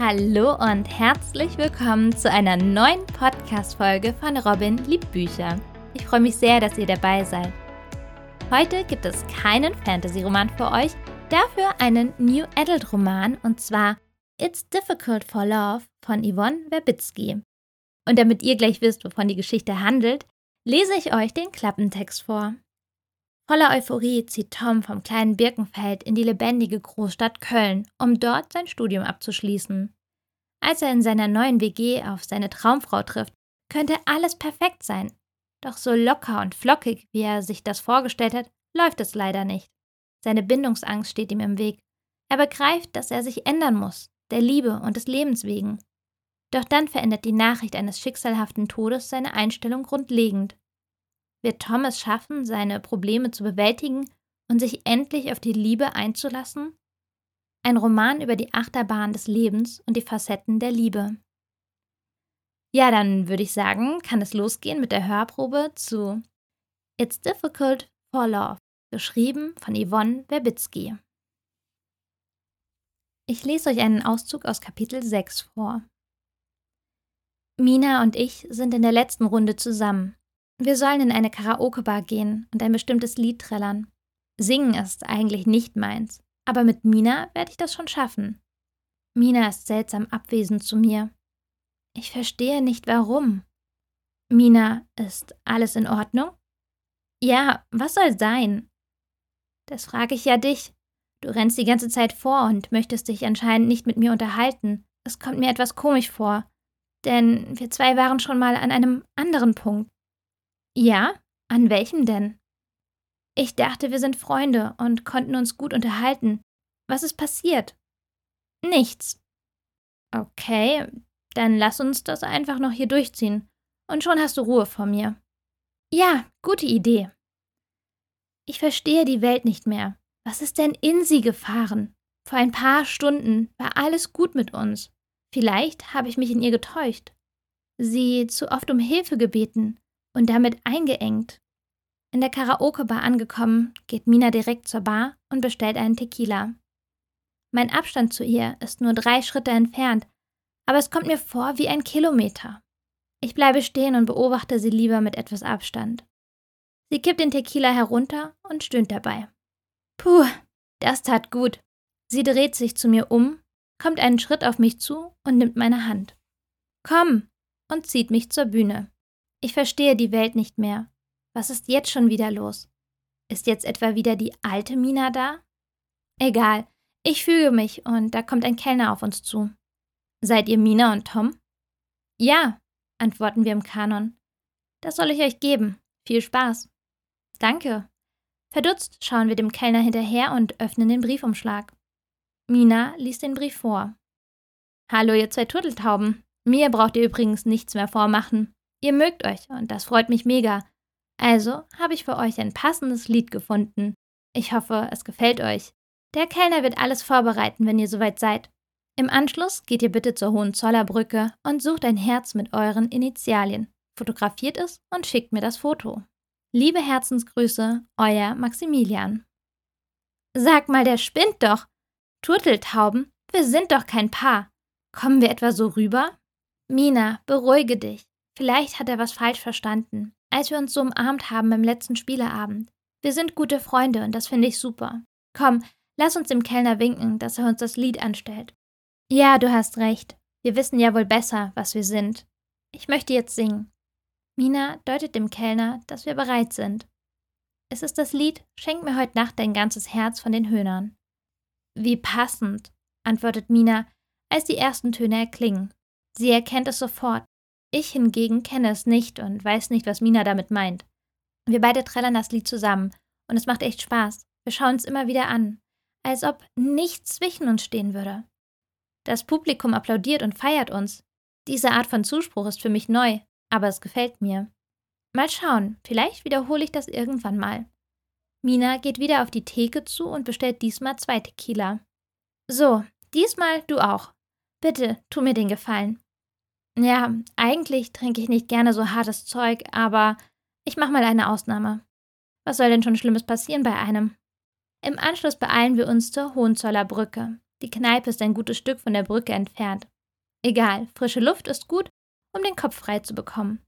Hallo und herzlich willkommen zu einer neuen Podcast-Folge von Robin liebt Bücher. Ich freue mich sehr, dass ihr dabei seid. Heute gibt es keinen Fantasy-Roman für euch, dafür einen New Adult-Roman und zwar It's Difficult for Love von Yvonne Verbitsky. Und damit ihr gleich wisst, wovon die Geschichte handelt, lese ich euch den Klappentext vor. Voller Euphorie zieht Tom vom kleinen Birkenfeld in die lebendige Großstadt Köln, um dort sein Studium abzuschließen. Als er in seiner neuen WG auf seine Traumfrau trifft, könnte alles perfekt sein. Doch so locker und flockig, wie er sich das vorgestellt hat, läuft es leider nicht. Seine Bindungsangst steht ihm im Weg. Er begreift, dass er sich ändern muss, der Liebe und des Lebens wegen. Doch dann verändert die Nachricht eines schicksalhaften Todes seine Einstellung grundlegend. Wird Tom es schaffen, seine Probleme zu bewältigen und sich endlich auf die Liebe einzulassen? Ein Roman über die Achterbahn des Lebens und die Facetten der Liebe. Ja, dann würde ich sagen, kann es losgehen mit der Hörprobe zu It's Difficult for Love, geschrieben von Yvonne Verbitsky. Ich lese euch einen Auszug aus Kapitel 6 vor. Mina und ich sind in der letzten Runde zusammen. Wir sollen in eine Karaoke-Bar gehen und ein bestimmtes Lied trällern. Singen ist eigentlich nicht meins, aber mit Mina werde ich das schon schaffen. Mina ist seltsam abwesend zu mir. Ich verstehe nicht warum. Mina, ist alles in Ordnung? Ja, was soll sein? Das frage ich ja dich. Du rennst die ganze Zeit vor und möchtest dich anscheinend nicht mit mir unterhalten. Es kommt mir etwas komisch vor. Denn wir zwei waren schon mal an einem anderen Punkt. Ja? An welchem denn? Ich dachte, wir sind Freunde und konnten uns gut unterhalten. Was ist passiert? Nichts. Okay, dann lass uns das einfach noch hier durchziehen. Und schon hast du Ruhe vor mir. Ja, gute Idee. Ich verstehe die Welt nicht mehr. Was ist denn in sie gefahren? Vor ein paar Stunden war alles gut mit uns. Vielleicht habe ich mich in ihr getäuscht. Sie zu oft um Hilfe gebeten und damit eingeengt. In der Karaoke-Bar angekommen, geht Mina direkt zur Bar und bestellt einen Tequila. Mein Abstand zu ihr ist nur drei Schritte entfernt, aber es kommt mir vor wie ein Kilometer. Ich bleibe stehen und beobachte sie lieber mit etwas Abstand. Sie kippt den Tequila herunter und stöhnt dabei. Puh, das tat gut. Sie dreht sich zu mir um, kommt einen Schritt auf mich zu und nimmt meine Hand. Komm und zieht mich zur Bühne. Ich verstehe die Welt nicht mehr. Was ist jetzt schon wieder los? Ist jetzt etwa wieder die alte Mina da? Egal, ich füge mich und da kommt ein Kellner auf uns zu. Seid ihr Mina und Tom? Ja, antworten wir im Kanon. Das soll ich euch geben. Viel Spaß. Danke. Verdutzt schauen wir dem Kellner hinterher und öffnen den Briefumschlag. Mina liest den Brief vor. Hallo, ihr zwei Turteltauben. Mir braucht ihr übrigens nichts mehr vormachen. Ihr mögt euch und das freut mich mega. Also habe ich für euch ein passendes Lied gefunden. Ich hoffe, es gefällt euch. Der Kellner wird alles vorbereiten, wenn ihr soweit seid. Im Anschluss geht ihr bitte zur Hohenzollerbrücke und sucht ein Herz mit euren Initialien, fotografiert es und schickt mir das Foto. Liebe Herzensgrüße, euer Maximilian. Sag mal, der spinnt doch. Turteltauben, wir sind doch kein Paar. Kommen wir etwa so rüber? Mina, beruhige dich. Vielleicht hat er was falsch verstanden, als wir uns so umarmt haben beim letzten Spieleabend. Wir sind gute Freunde und das finde ich super. Komm, lass uns dem Kellner winken, dass er uns das Lied anstellt. Ja, du hast recht. Wir wissen ja wohl besser, was wir sind. Ich möchte jetzt singen. Mina deutet dem Kellner, dass wir bereit sind. Es ist das Lied Schenk mir heute Nacht dein ganzes Herz von den Höhnern. Wie passend, antwortet Mina, als die ersten Töne erklingen. Sie erkennt es sofort. Ich hingegen kenne es nicht und weiß nicht, was Mina damit meint. Wir beide trällern das Lied zusammen und es macht echt Spaß. Wir schauen es immer wieder an, als ob nichts zwischen uns stehen würde. Das Publikum applaudiert und feiert uns. Diese Art von Zuspruch ist für mich neu, aber es gefällt mir. Mal schauen, vielleicht wiederhole ich das irgendwann mal. Mina geht wieder auf die Theke zu und bestellt diesmal zwei Tequila. So, diesmal du auch. Bitte, tu mir den Gefallen. Ja, eigentlich trinke ich nicht gerne so hartes Zeug, aber ich mache mal eine Ausnahme. Was soll denn schon Schlimmes passieren bei einem? Im Anschluss beeilen wir uns zur Hohenzollerbrücke, Die Kneipe ist ein gutes Stück von der Brücke entfernt. Egal, frische Luft ist gut, um den Kopf frei zu bekommen.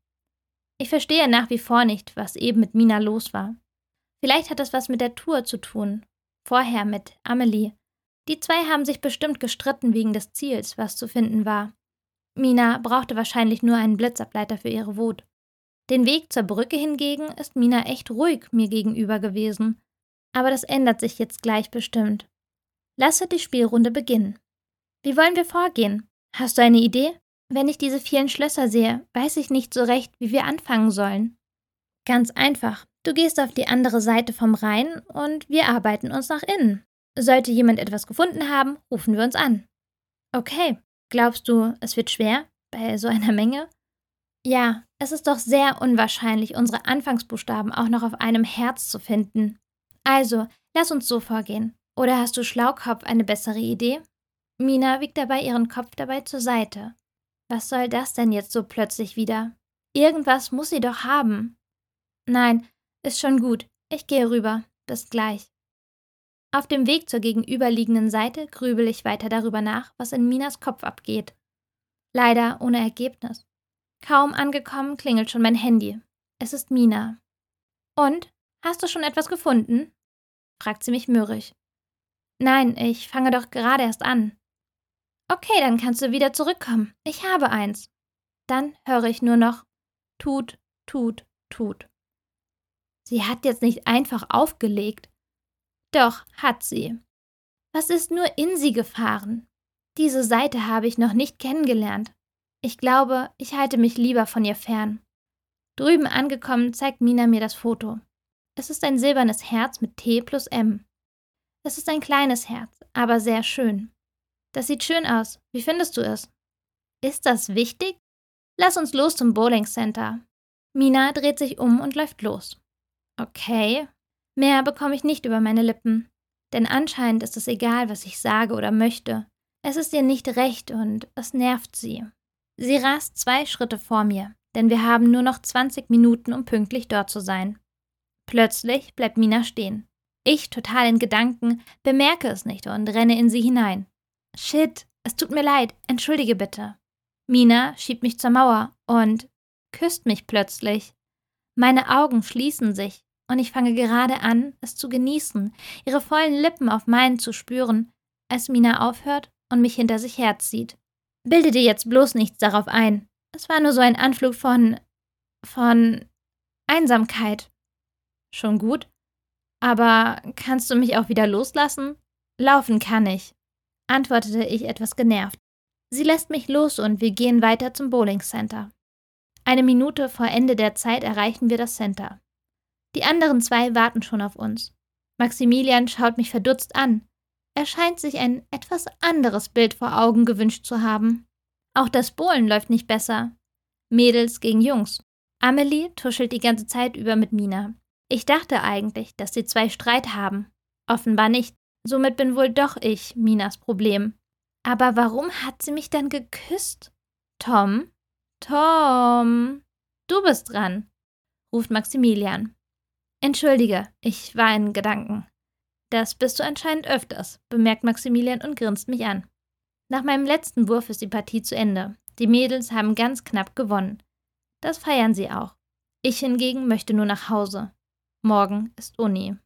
Ich verstehe nach wie vor nicht, was eben mit Mina los war. Vielleicht hat das was mit der Tour zu tun. Vorher mit Amelie. Die zwei haben sich bestimmt gestritten wegen des Ziels, was zu finden war. Mina brauchte wahrscheinlich nur einen Blitzableiter für ihre Wut. Den Weg zur Brücke hingegen ist Mina echt ruhig mir gegenüber gewesen. Aber das ändert sich jetzt gleich bestimmt. Lasse die Spielrunde beginnen. Wie wollen wir vorgehen? Hast du eine Idee? Wenn ich diese vielen Schlösser sehe, weiß ich nicht so recht, wie wir anfangen sollen. Ganz einfach. Du gehst auf die andere Seite vom Rhein und wir arbeiten uns nach innen. Sollte jemand etwas gefunden haben, rufen wir uns an. Okay, glaubst du, es wird schwer bei so einer Menge? Ja, es ist doch sehr unwahrscheinlich, unsere Anfangsbuchstaben auch noch auf einem Herz zu finden. Also, lass uns so vorgehen. Oder hast du Schlaukopf eine bessere Idee? Mina wiegt dabei ihren Kopf dabei zur Seite. Was soll das denn jetzt so plötzlich wieder? Irgendwas muss sie doch haben. Nein, ist schon gut. Ich gehe rüber. Bis gleich. Auf dem Weg zur gegenüberliegenden Seite grübel ich weiter darüber nach, was in Minas Kopf abgeht. Leider ohne Ergebnis. Kaum angekommen klingelt schon mein Handy. Es ist Mina. Und? Hast du schon etwas gefunden? fragt sie mich mürrisch. Nein, ich fange doch gerade erst an. Okay, dann kannst du wieder zurückkommen. Ich habe eins. Dann höre ich nur noch tut, tut, tut. Sie hat jetzt nicht einfach aufgelegt. Doch, hat sie. Was ist nur in sie gefahren? Diese Seite habe ich noch nicht kennengelernt. Ich glaube, ich halte mich lieber von ihr fern. Drüben angekommen zeigt Mina mir das Foto. Es ist ein silbernes Herz mit T plus M. Es ist ein kleines Herz, aber sehr schön. Das sieht schön aus. Wie findest du es? Ist das wichtig? Lass uns los zum Bowling Center. Mina dreht sich um und läuft los. Okay. Mehr bekomme ich nicht über meine Lippen. Denn anscheinend ist es egal, was ich sage oder möchte. Es ist ihr nicht recht und es nervt sie. Sie rast zwei Schritte vor mir, denn wir haben nur noch 20 Minuten, um pünktlich dort zu sein. Plötzlich bleibt Mina stehen. Ich, total in Gedanken, bemerke es nicht und renne in sie hinein. Shit, es tut mir leid, entschuldige bitte. Mina schiebt mich zur Mauer und küsst mich plötzlich. Meine Augen schließen sich und ich fange gerade an, es zu genießen, ihre vollen Lippen auf meinen zu spüren, als Mina aufhört und mich hinter sich herzieht. Bilde dir jetzt bloß nichts darauf ein. Es war nur so ein Anflug von. von Einsamkeit. Schon gut. Aber kannst du mich auch wieder loslassen? Laufen kann ich antwortete ich etwas genervt. Sie lässt mich los und wir gehen weiter zum Bowling Center. Eine Minute vor Ende der Zeit erreichen wir das Center. Die anderen zwei warten schon auf uns. Maximilian schaut mich verdutzt an. Er scheint sich ein etwas anderes Bild vor Augen gewünscht zu haben. Auch das Bowlen läuft nicht besser. Mädels gegen Jungs. Amelie tuschelt die ganze Zeit über mit Mina. Ich dachte eigentlich, dass die zwei Streit haben. Offenbar nicht. Somit bin wohl doch ich Minas Problem. Aber warum hat sie mich dann geküsst? Tom? Tom? Du bist dran, ruft Maximilian. Entschuldige, ich war in Gedanken. Das bist du anscheinend öfters, bemerkt Maximilian und grinst mich an. Nach meinem letzten Wurf ist die Partie zu Ende. Die Mädels haben ganz knapp gewonnen. Das feiern sie auch. Ich hingegen möchte nur nach Hause. Morgen ist Uni.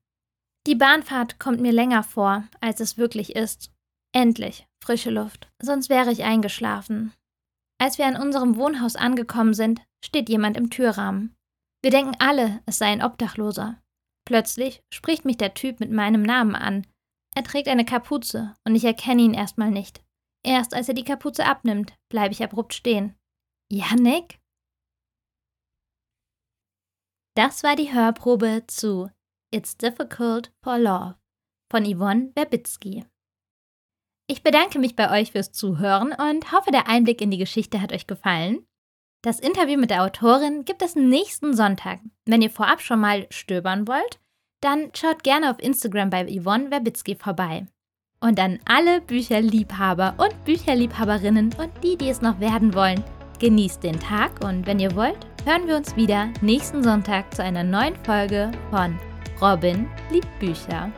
Die Bahnfahrt kommt mir länger vor, als es wirklich ist. Endlich frische Luft, sonst wäre ich eingeschlafen. Als wir an unserem Wohnhaus angekommen sind, steht jemand im Türrahmen. Wir denken alle, es sei ein Obdachloser. Plötzlich spricht mich der Typ mit meinem Namen an. Er trägt eine Kapuze und ich erkenne ihn erstmal nicht. Erst als er die Kapuze abnimmt, bleibe ich abrupt stehen. Janik? Das war die Hörprobe zu It's Difficult for Love von Yvonne Werbitzky. Ich bedanke mich bei euch fürs Zuhören und hoffe, der Einblick in die Geschichte hat euch gefallen. Das Interview mit der Autorin gibt es nächsten Sonntag. Wenn ihr vorab schon mal stöbern wollt, dann schaut gerne auf Instagram bei Yvonne Werbitzky vorbei. Und an alle Bücherliebhaber und Bücherliebhaberinnen und die, die es noch werden wollen, genießt den Tag und wenn ihr wollt, hören wir uns wieder nächsten Sonntag zu einer neuen Folge von Robin liebt Bücher.